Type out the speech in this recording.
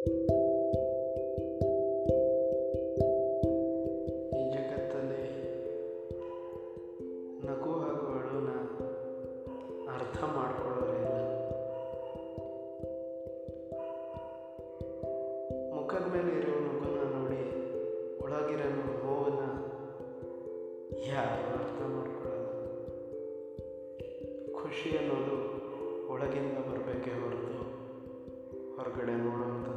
ಈ ಜಗತ್ತಲ್ಲಿ ನಗು ಹಾಗೂ ಅಳುನ ಅರ್ಥ ಮಾಡ್ಕೊಳ್ಳೋರೇ ಮುಖದ ಮೇಲೆ ಇರೋ ನಗುನ ನೋಡಿ ಒಳಗಿರೋ ನೋವನ್ನ ಯಾರು ಅರ್ಥ ಮಾಡ್ಕೊಳ್ಳೋದು ಖುಷಿ ಅನ್ನೋದು ಒಳಗಿಂದ ಬರಬೇಕೇ ಹೊರತು ಹೊರಗಡೆ ನೋಡುವಂಥ